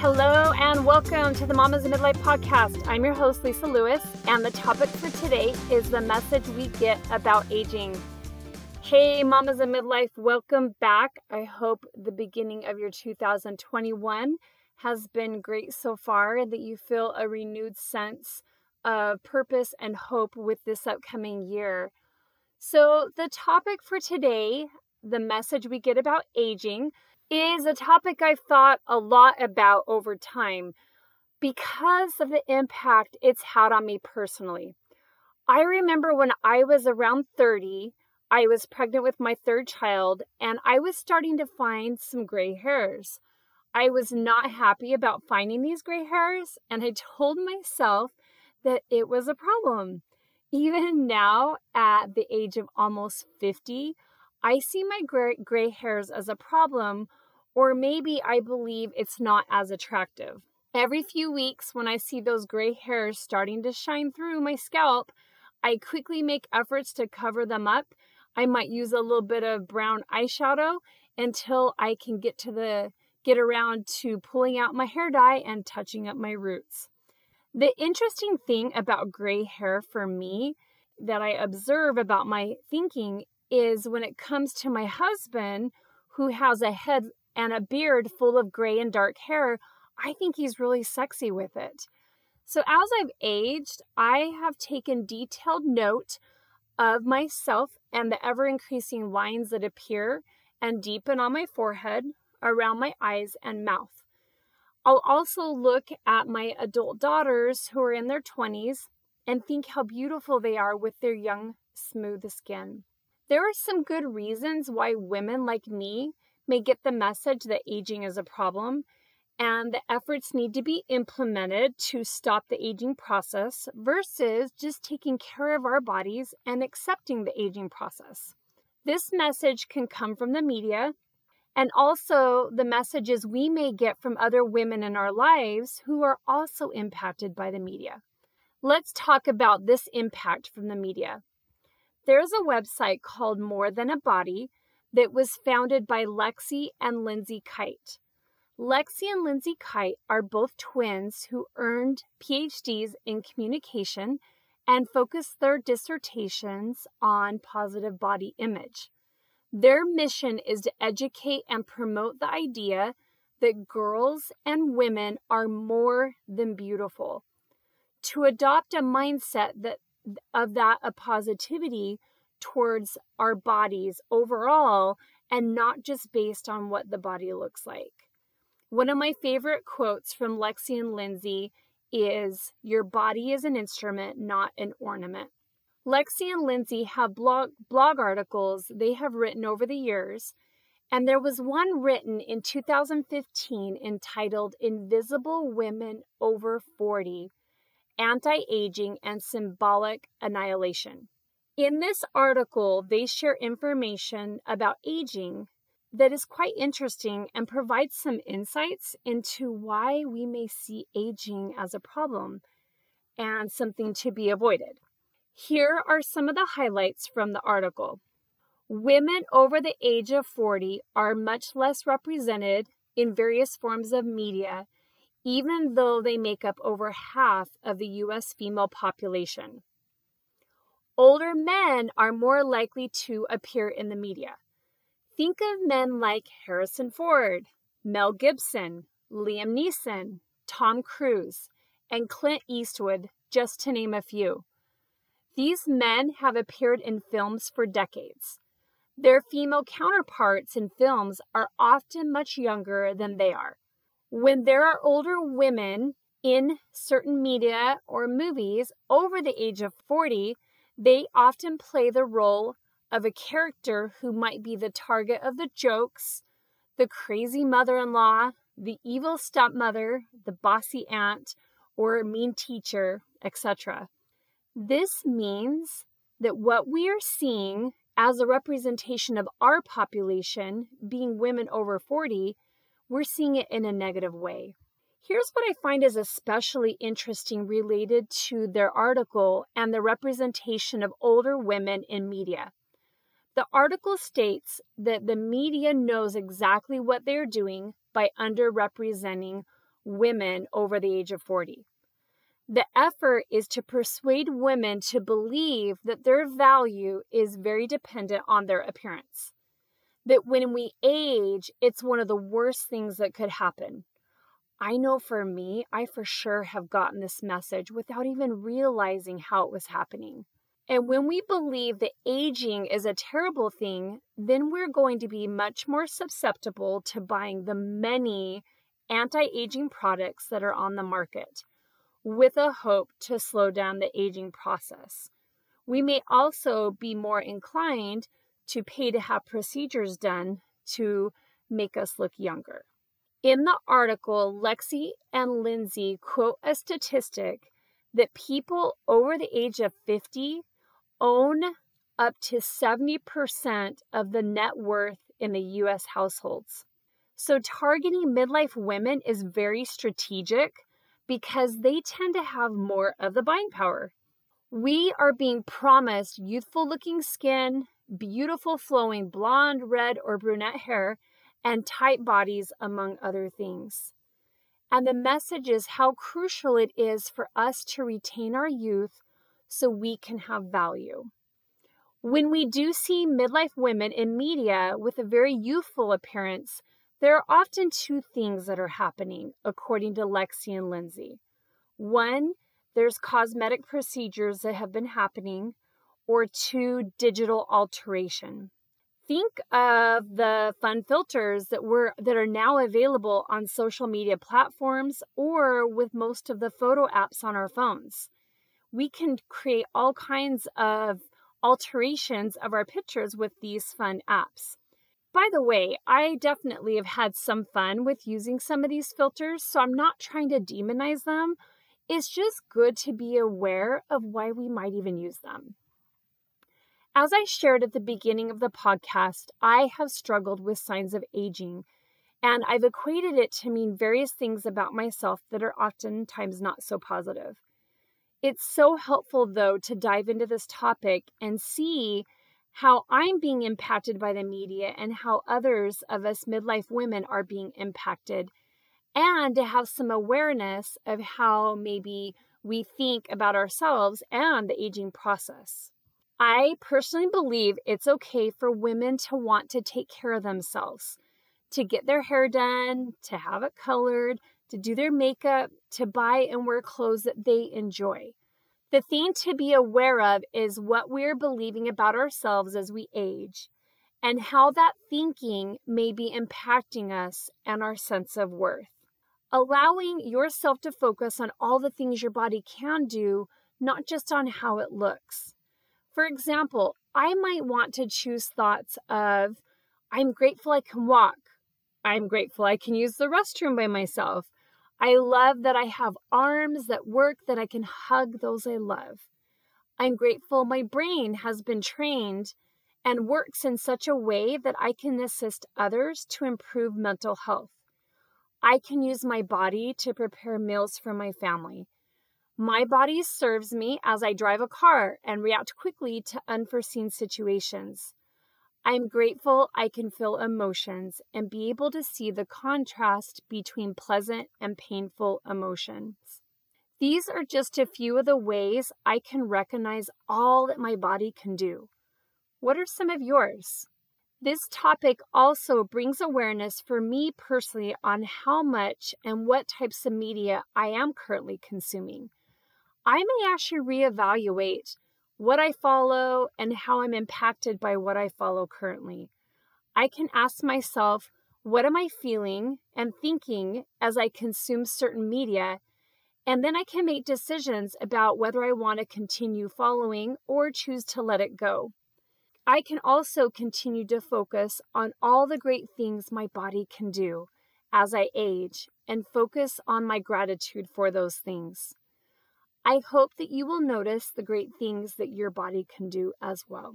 Hello and welcome to the Mamas in Midlife podcast. I'm your host, Lisa Lewis, and the topic for today is the message we get about aging. Hey, Mamas in Midlife, welcome back. I hope the beginning of your 2021 has been great so far and that you feel a renewed sense of purpose and hope with this upcoming year. So, the topic for today, the message we get about aging, is a topic I've thought a lot about over time because of the impact it's had on me personally. I remember when I was around 30, I was pregnant with my third child and I was starting to find some gray hairs. I was not happy about finding these gray hairs and I told myself that it was a problem. Even now, at the age of almost 50, I see my gray, gray hairs as a problem or maybe I believe it's not as attractive. Every few weeks, when I see those gray hairs starting to shine through my scalp, I quickly make efforts to cover them up. I might use a little bit of brown eyeshadow until I can get to the get around to pulling out my hair dye and touching up my roots. The interesting thing about gray hair for me that I observe about my thinking is when it comes to my husband who has a head and a beard full of gray and dark hair, I think he's really sexy with it. So, as I've aged, I have taken detailed note of myself and the ever increasing lines that appear and deepen on my forehead, around my eyes, and mouth. I'll also look at my adult daughters who are in their 20s and think how beautiful they are with their young, smooth skin. There are some good reasons why women like me may get the message that aging is a problem and the efforts need to be implemented to stop the aging process versus just taking care of our bodies and accepting the aging process. This message can come from the media and also the messages we may get from other women in our lives who are also impacted by the media. Let's talk about this impact from the media. There's a website called More Than a Body that was founded by Lexi and Lindsay Kite. Lexi and Lindsay Kite are both twins who earned PhDs in communication and focused their dissertations on positive body image. Their mission is to educate and promote the idea that girls and women are more than beautiful. To adopt a mindset that of that of positivity towards our bodies overall and not just based on what the body looks like. One of my favorite quotes from Lexi and Lindsay is Your body is an instrument, not an ornament. Lexi and Lindsay have blog, blog articles they have written over the years, and there was one written in 2015 entitled Invisible Women Over 40 Anti Aging and Symbolic Annihilation. In this article, they share information about aging that is quite interesting and provides some insights into why we may see aging as a problem and something to be avoided. Here are some of the highlights from the article. Women over the age of 40 are much less represented in various forms of media, even though they make up over half of the U.S. female population. Older men are more likely to appear in the media. Think of men like Harrison Ford, Mel Gibson, Liam Neeson, Tom Cruise, and Clint Eastwood, just to name a few. These men have appeared in films for decades. Their female counterparts in films are often much younger than they are. When there are older women in certain media or movies over the age of 40, they often play the role of a character who might be the target of the jokes, the crazy mother in law, the evil stepmother, the bossy aunt, or mean teacher, etc. This means that what we are seeing as a representation of our population, being women over 40, we're seeing it in a negative way. Here's what I find is especially interesting related to their article and the representation of older women in media. The article states that the media knows exactly what they're doing by underrepresenting women over the age of 40. The effort is to persuade women to believe that their value is very dependent on their appearance. That when we age, it's one of the worst things that could happen. I know for me, I for sure have gotten this message without even realizing how it was happening. And when we believe that aging is a terrible thing, then we're going to be much more susceptible to buying the many anti aging products that are on the market with a hope to slow down the aging process. We may also be more inclined to pay to have procedures done to make us look younger. In the article, Lexi and Lindsay quote a statistic that people over the age of 50 own up to 70% of the net worth in the US households. So, targeting midlife women is very strategic because they tend to have more of the buying power. We are being promised youthful looking skin, beautiful flowing blonde, red, or brunette hair, and tight bodies, among other things. And the message is how crucial it is for us to retain our youth so we can have value. When we do see midlife women in media with a very youthful appearance, there are often two things that are happening, according to Lexi and Lindsay. One, there's cosmetic procedures that have been happening, or two, digital alteration. Think of the fun filters that were that are now available on social media platforms or with most of the photo apps on our phones. We can create all kinds of alterations of our pictures with these fun apps. By the way, I definitely have had some fun with using some of these filters, so I'm not trying to demonize them. It's just good to be aware of why we might even use them. As I shared at the beginning of the podcast, I have struggled with signs of aging, and I've equated it to mean various things about myself that are oftentimes not so positive. It's so helpful, though, to dive into this topic and see how I'm being impacted by the media and how others of us midlife women are being impacted, and to have some awareness of how maybe we think about ourselves and the aging process. I personally believe it's okay for women to want to take care of themselves, to get their hair done, to have it colored, to do their makeup, to buy and wear clothes that they enjoy. The thing to be aware of is what we're believing about ourselves as we age and how that thinking may be impacting us and our sense of worth. Allowing yourself to focus on all the things your body can do, not just on how it looks. For example, I might want to choose thoughts of, I'm grateful I can walk. I'm grateful I can use the restroom by myself. I love that I have arms that work, that I can hug those I love. I'm grateful my brain has been trained and works in such a way that I can assist others to improve mental health. I can use my body to prepare meals for my family. My body serves me as I drive a car and react quickly to unforeseen situations. I'm grateful I can feel emotions and be able to see the contrast between pleasant and painful emotions. These are just a few of the ways I can recognize all that my body can do. What are some of yours? This topic also brings awareness for me personally on how much and what types of media I am currently consuming. I may actually reevaluate what I follow, and how I'm impacted by what I follow currently. I can ask myself, what am I feeling and thinking as I consume certain media? And then I can make decisions about whether I want to continue following or choose to let it go. I can also continue to focus on all the great things my body can do as I age and focus on my gratitude for those things. I hope that you will notice the great things that your body can do as well.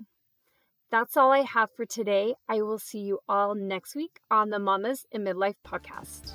That's all I have for today. I will see you all next week on the Mamas in Midlife podcast.